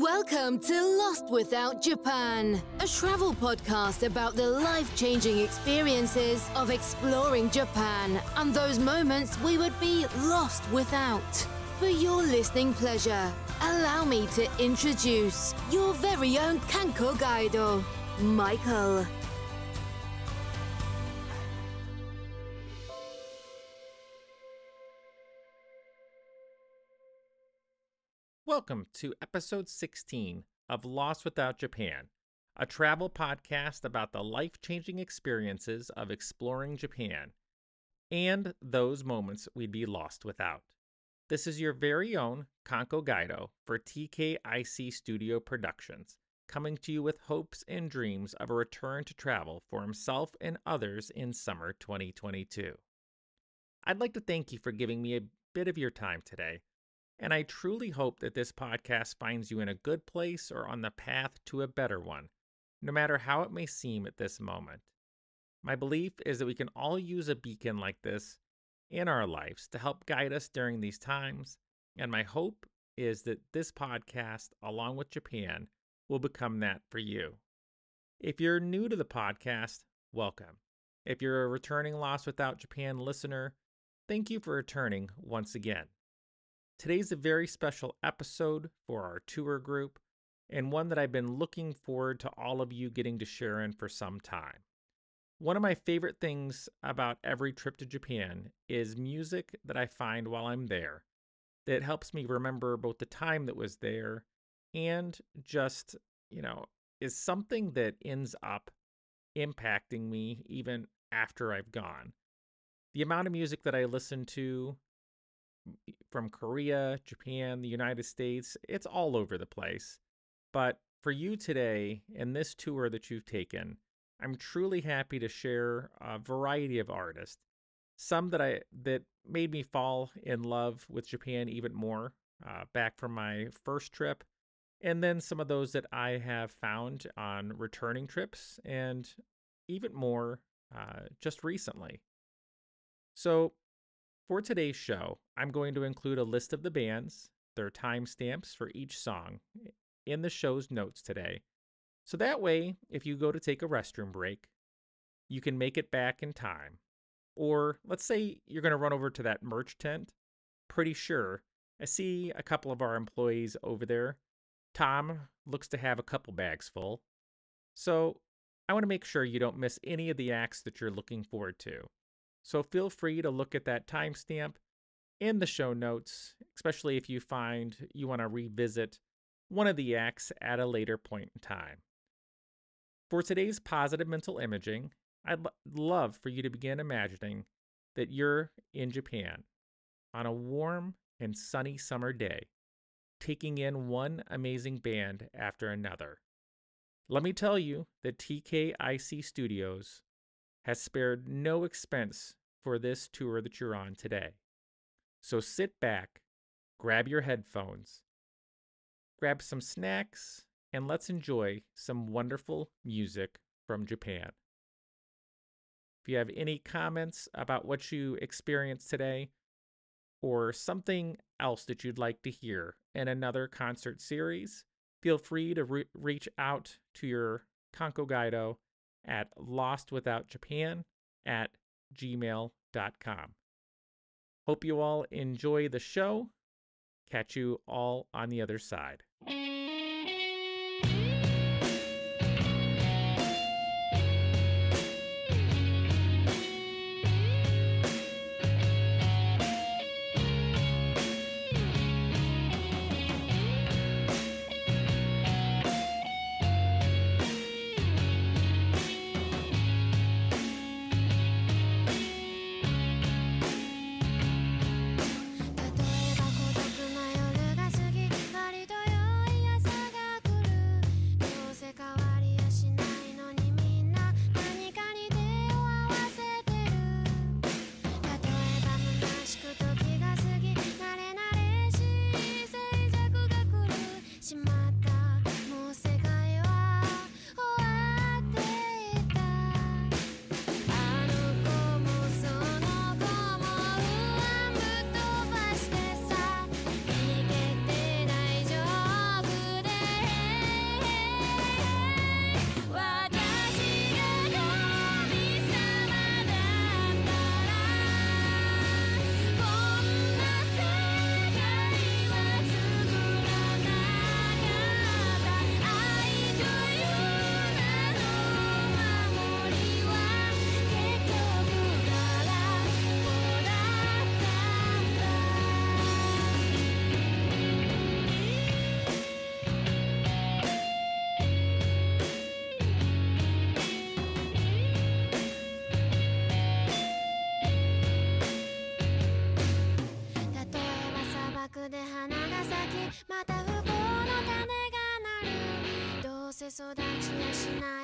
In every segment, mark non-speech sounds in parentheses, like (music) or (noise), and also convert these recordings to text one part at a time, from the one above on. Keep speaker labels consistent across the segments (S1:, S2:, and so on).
S1: Welcome to Lost Without Japan, a travel podcast about the life changing experiences of exploring Japan and those moments we would be lost without. For your listening pleasure, allow me to introduce your very own Kanko Guido, Michael.
S2: Welcome to episode 16 of Lost Without Japan, a travel podcast about the life changing experiences of exploring Japan and those moments we'd be lost without. This is your very own Kanko Guido for TKIC Studio Productions, coming to you with hopes and dreams of a return to travel for himself and others in summer 2022. I'd like to thank you for giving me a bit of your time today and I truly hope that this podcast finds you in a good place or on the path to a better one, no matter how it may seem at this moment. My belief is that we can all use a beacon like this in our lives to help guide us during these times, and my hope is that this podcast, along with Japan, will become that for you. If you're new to the podcast, welcome. If you're a returning Lost Without Japan listener, thank you for returning once again. Today's a very special episode for our tour group, and one that I've been looking forward to all of you getting to share in for some time. One of my favorite things about every trip to Japan is music that I find while I'm there that helps me remember both the time that was there and just, you know, is something that ends up impacting me even after I've gone. The amount of music that I listen to from Korea, Japan, the United States. It's all over the place. But for you today and this tour that you've taken, I'm truly happy to share a variety of artists. Some that I that made me fall in love with Japan even more uh, back from my first trip, and then some of those that I have found on returning trips, and even more uh, just recently. So for today's show, I'm going to include a list of the bands, their timestamps for each song, in the show's notes today. So that way, if you go to take a restroom break, you can make it back in time. Or let's say you're going to run over to that merch tent. Pretty sure I see a couple of our employees over there. Tom looks to have a couple bags full. So I want to make sure you don't miss any of the acts that you're looking forward to. So feel free to look at that timestamp in the show notes, especially if you find you want to revisit one of the acts at a later point in time. For today's positive mental imaging, I'd love for you to begin imagining that you're in Japan on a warm and sunny summer day, taking in one amazing band after another. Let me tell you that TKIC Studios has spared no expense for this tour that you're on today. So sit back, grab your headphones, grab some snacks, and let's enjoy some wonderful music from Japan. If you have any comments about what you experienced today, or something else that you'd like to hear in another concert series, feel free to re- reach out to your Kanko Guido at lostwithoutjapan at gmail.com. Hope you all enjoy the show. Catch you all on the other side.「
S3: せ育ちやしない。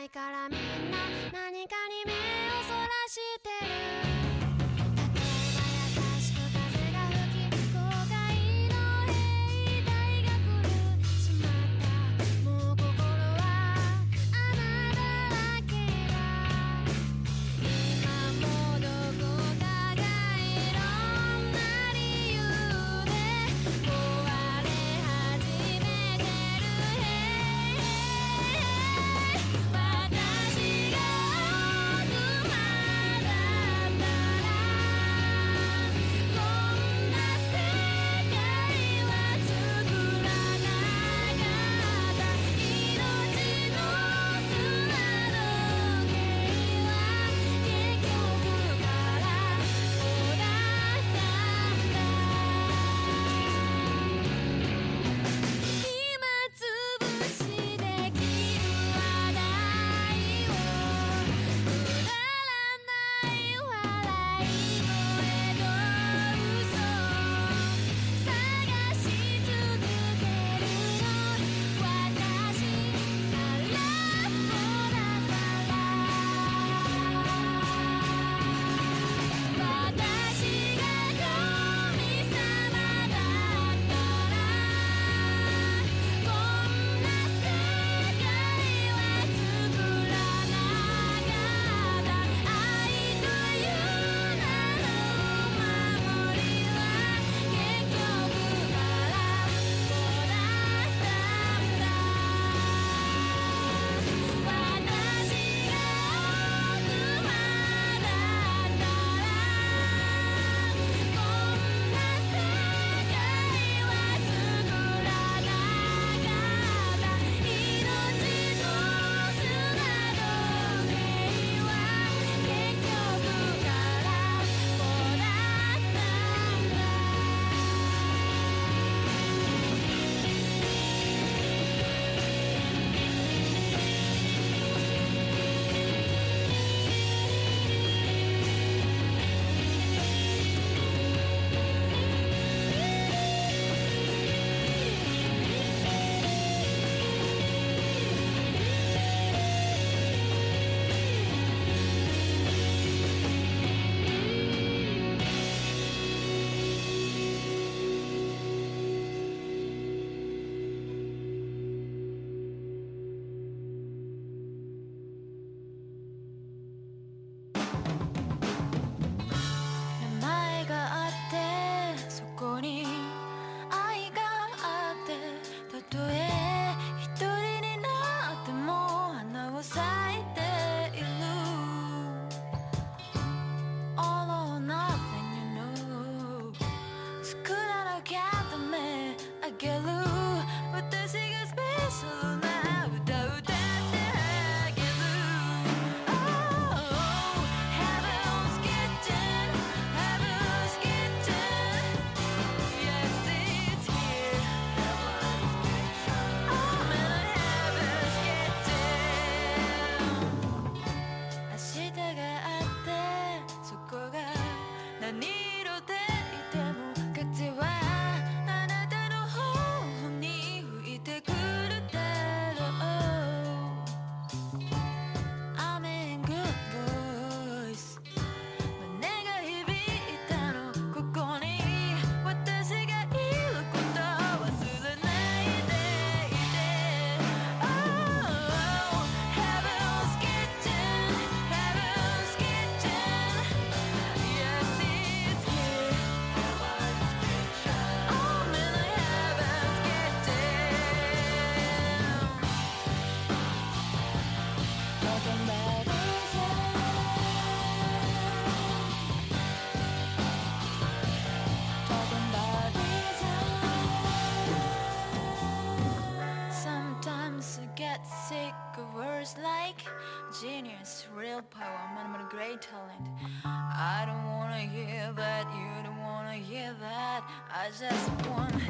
S3: genius, real power, man, I'm a great talent. I don't wanna hear that, you don't wanna hear that. I just wanna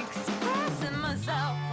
S3: express myself.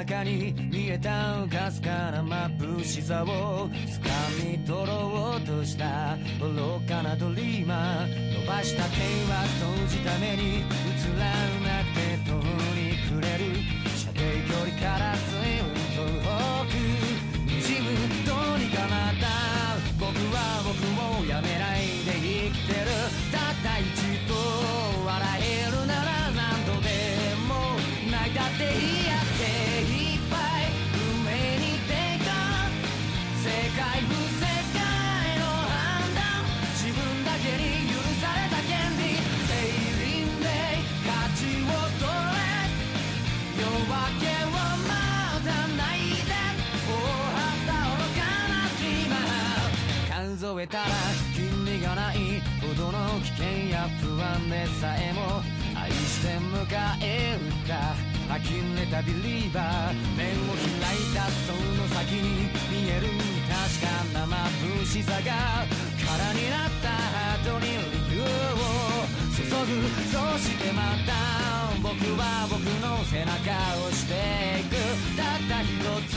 S4: 中に見えたかすかな眩しさを掴み取ろうとした愚かなドリーマー。伸ばした手は閉じた目に映らなくて危険や不安でさえも愛して迎え撃った。呆れたビリーバー目を開いたその先に見える確かな眩しさが空になったハートに理由を注ぐそしてまた僕は僕の背中をしていくたった一つ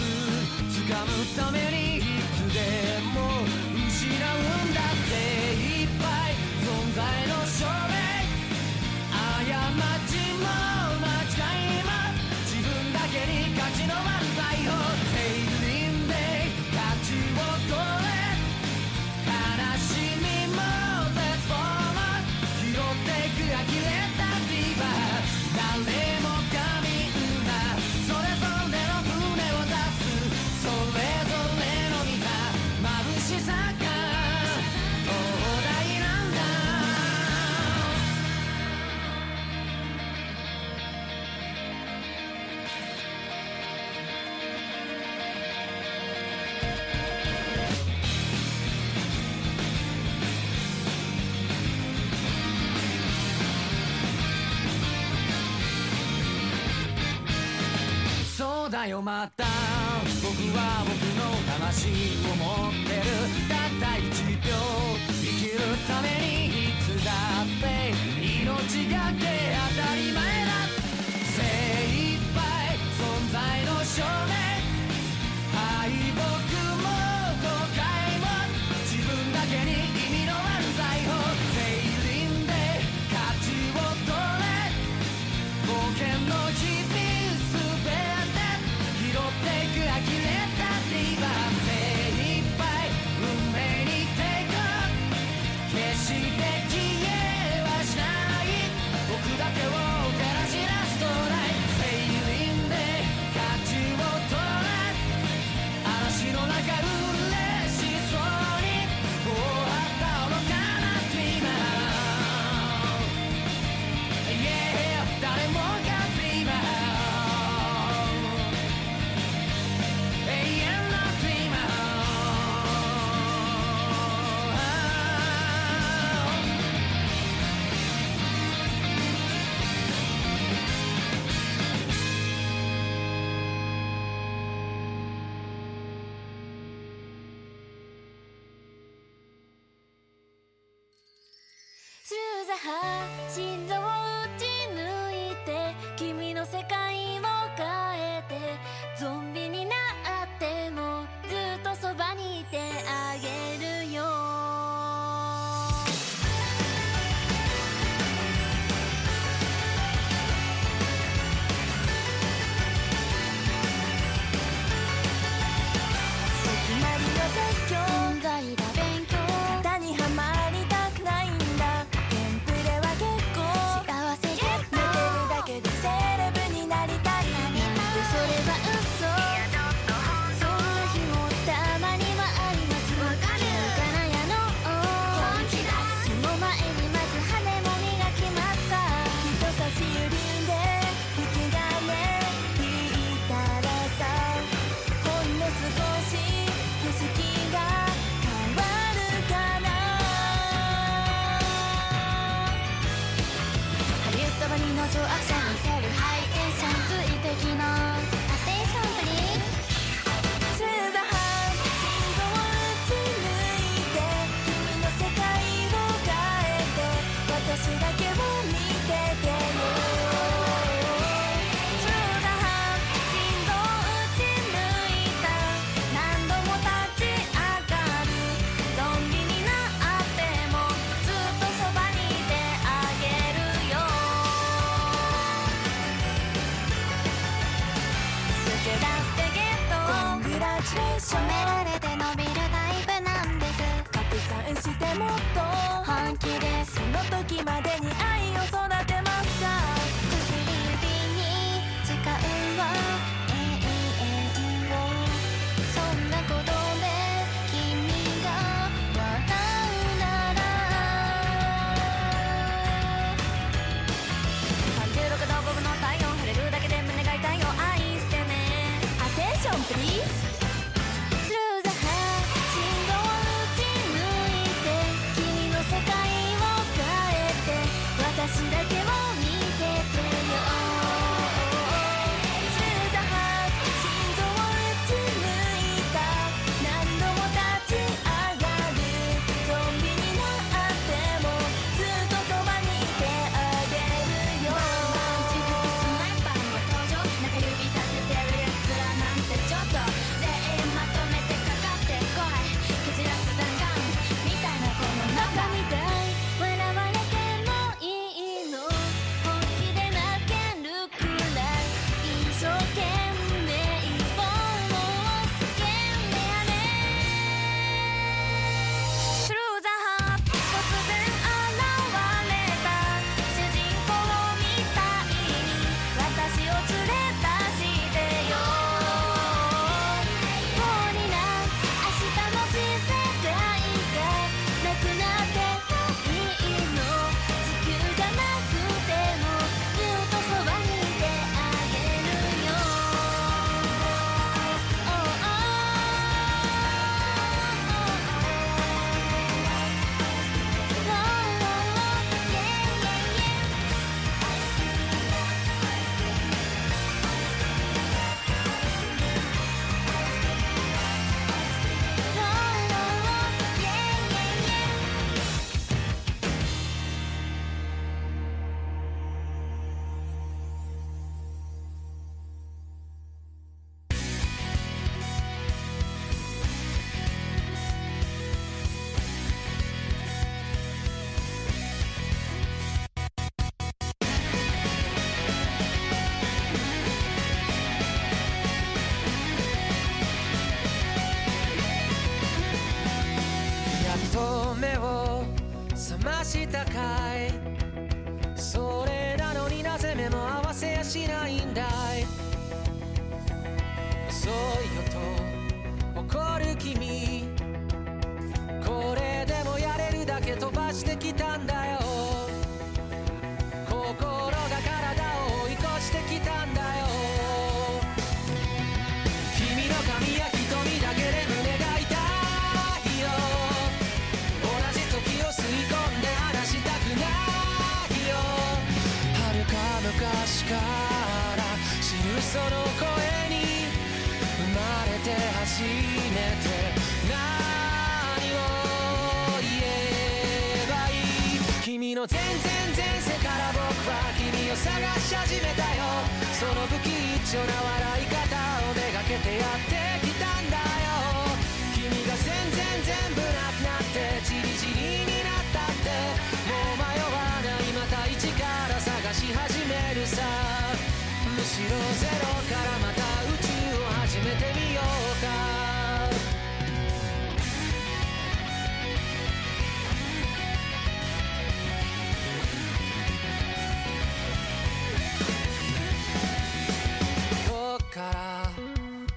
S4: 掴むためにいつでも失う。んだそれ過よまた僕は僕の魂を持ってるたった1秒生きるためにか
S3: ら
S4: 知るその声に生まれて初めて何を言えばいい君の全然前世から僕は君を探し始めたよ。その不吉祥な笑い方をめがけてやってきたんだよ。君が全然全部なくなってチリチリになったって。もう始めるさ。むしろゼロからまた宇宙を始めてみようか。どっから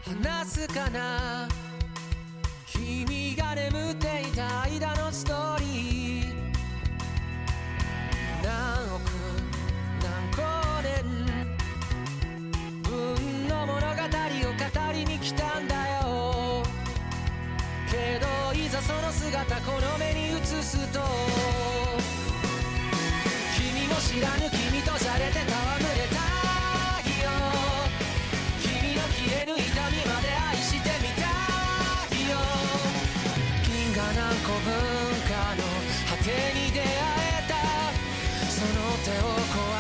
S4: 話すかな。君が眠っていた間のストーリー。その姿この目に映すと君も知らぬ君とじゃれて戯れたいよ。君の消える痛みまで愛してみたいよ。銀河何個分かの果てに出会えたその手を壊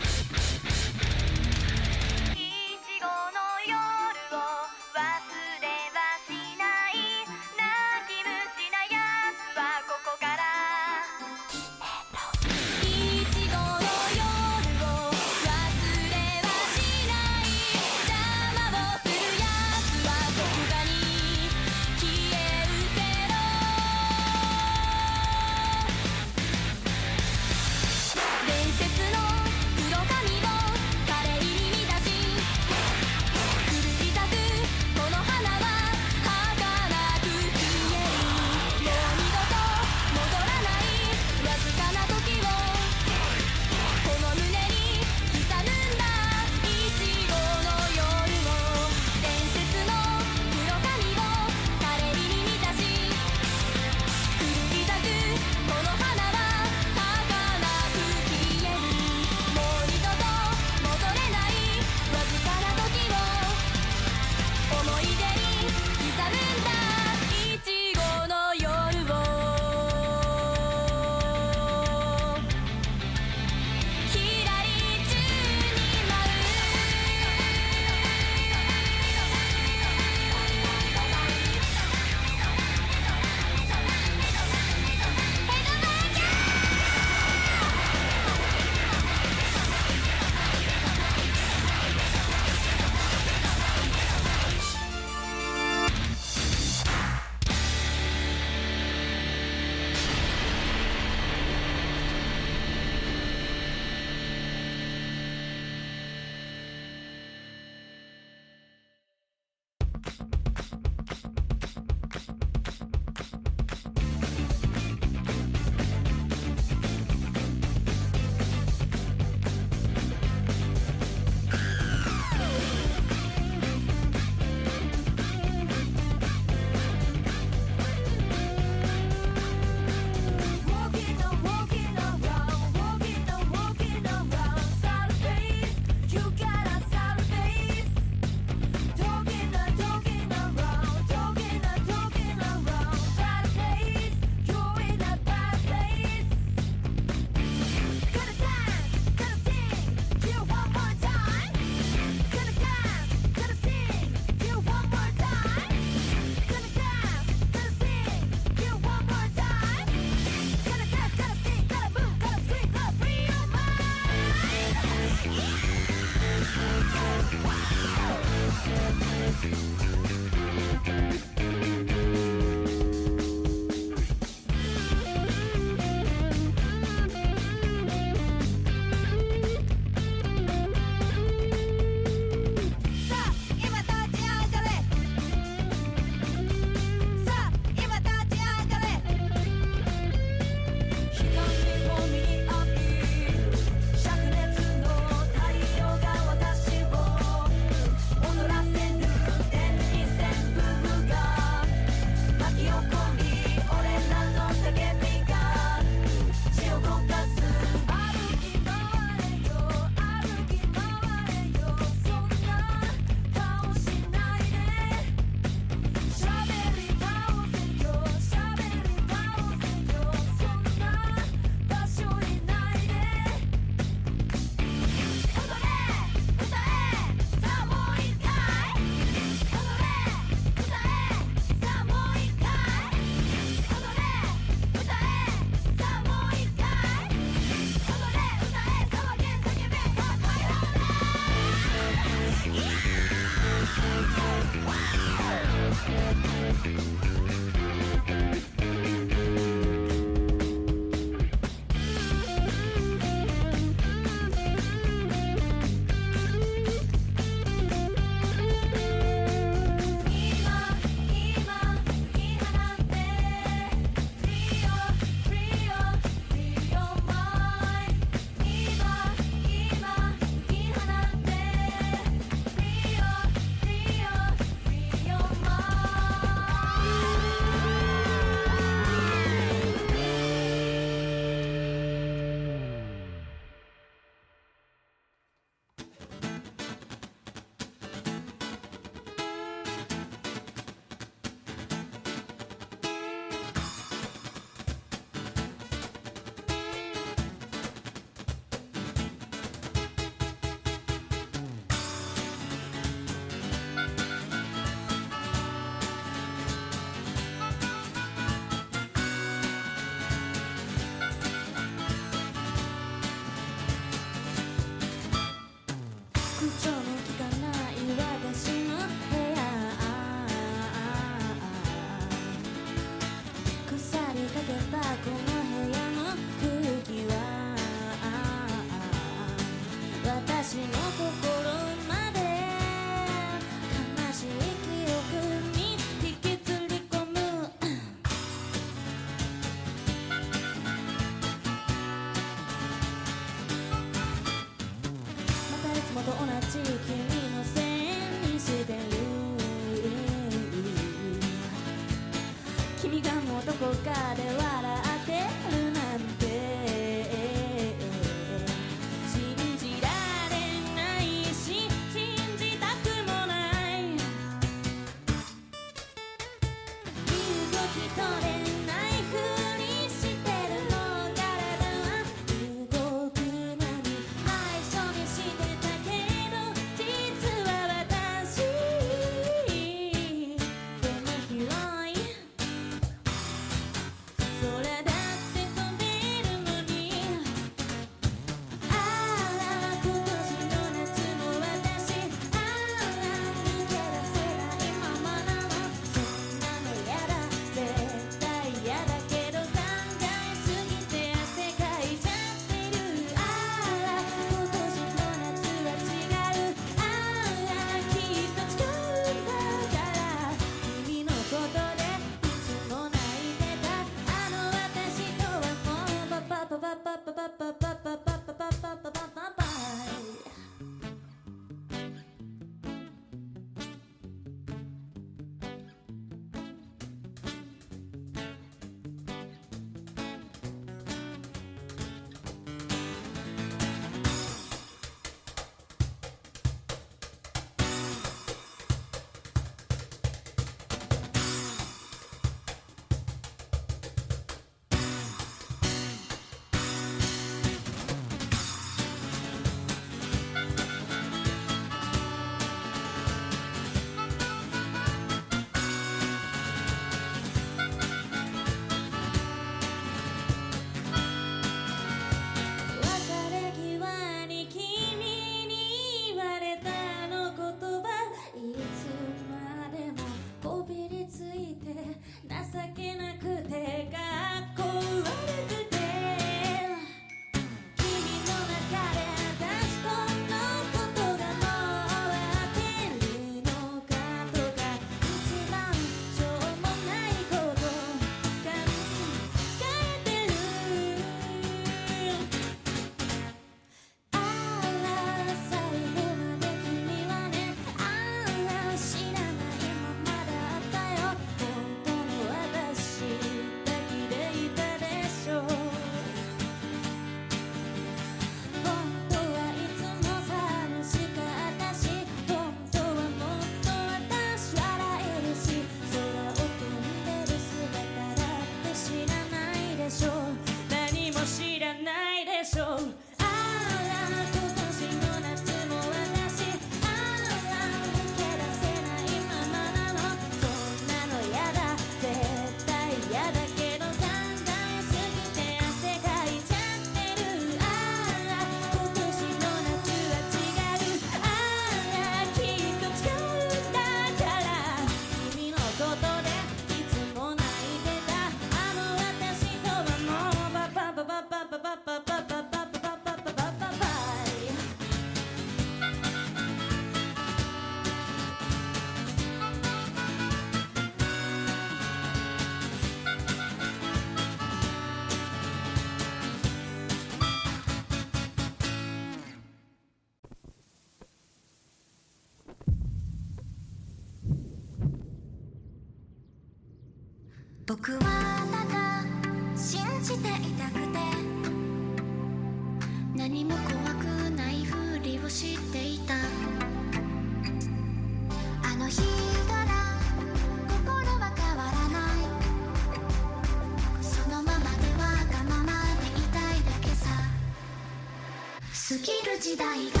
S3: 時
S5: 代が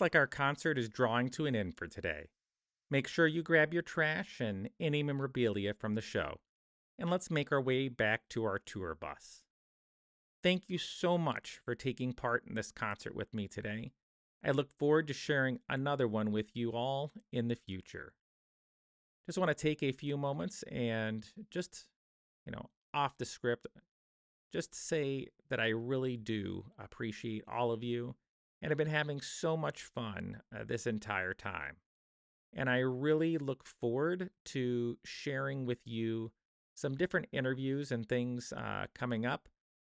S2: like our concert is drawing to an end for today. Make sure you grab your trash and any memorabilia from the show, and let's make our way back to our tour bus. Thank you so much for taking part in this concert with me today. I look forward to sharing another one with you all in the future. Just want to take a few moments and just, you know, off the script, just say that I really do appreciate all of you and have been having so much fun uh, this entire time. And I really look forward to sharing with you some different interviews and things uh, coming up.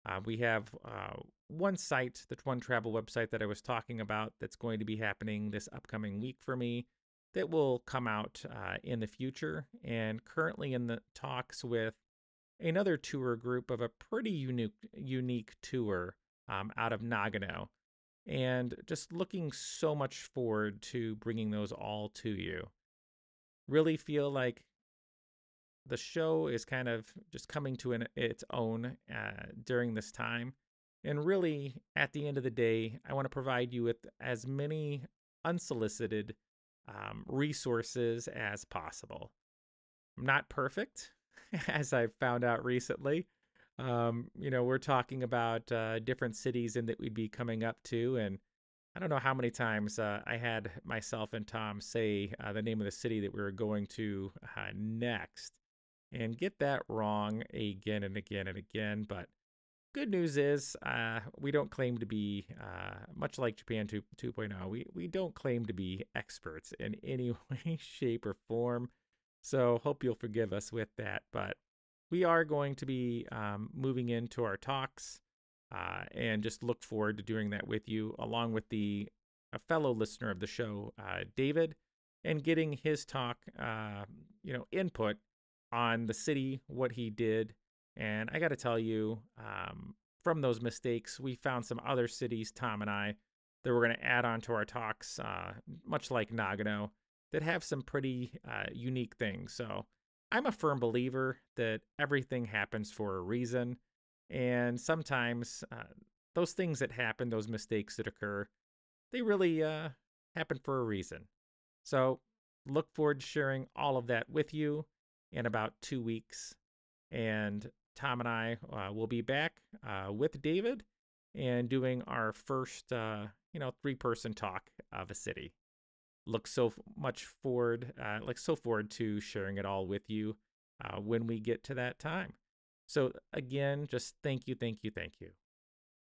S2: Uh, we have uh, one site, the One Travel website that I was talking about, that's going to be happening this upcoming week for me that will come out uh, in the future. And currently in the talks with another tour group of a pretty unique, unique tour um, out of Nagano and just looking so much forward to bringing those all to you. Really feel like the show is kind of just coming to an, its own uh, during this time. And really, at the end of the day, I want to provide you with as many unsolicited um, resources as possible. I'm not perfect, (laughs) as I've found out recently. Um, you know, we're talking about uh, different cities and that we'd be coming up to, and I don't know how many times uh, I had myself and Tom say uh, the name of the city that we were going to uh, next, and get that wrong again and again and again. But good news is uh, we don't claim to be uh, much like Japan 2, 2.0. We we don't claim to be experts in any (laughs) way, shape, or form. So hope you'll forgive us with that. But we are going to be um, moving into our talks uh, and just look forward to doing that with you, along with the a fellow listener of the show, uh, David, and getting his talk, uh, you know, input on the city, what he did. And I got to tell you, um, from those mistakes, we found some other cities, Tom and I, that we're going to add on to our talks, uh, much like Nagano, that have some pretty uh, unique things. So I'm a firm believer that everything happens for a reason. And sometimes uh, those things that happen, those mistakes that occur, they really uh, happen for a reason. So look forward to sharing all of that with you in about two weeks. And Tom and I uh, will be back uh, with David and doing our first, uh, you know, three-person talk of a city. Look so much forward, uh, like so forward to sharing it all with you uh, when we get to that time. So again, just thank you, thank you, thank you.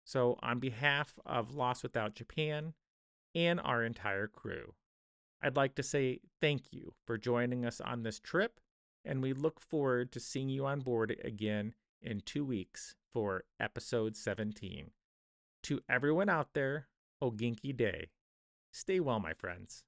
S2: So on behalf of Lost Without Japan and our entire crew, I'd like to say thank you for joining us on this trip, and we look forward to seeing you on board again in two weeks for episode 17. To everyone out there, Oginki Day. Stay well, my friends.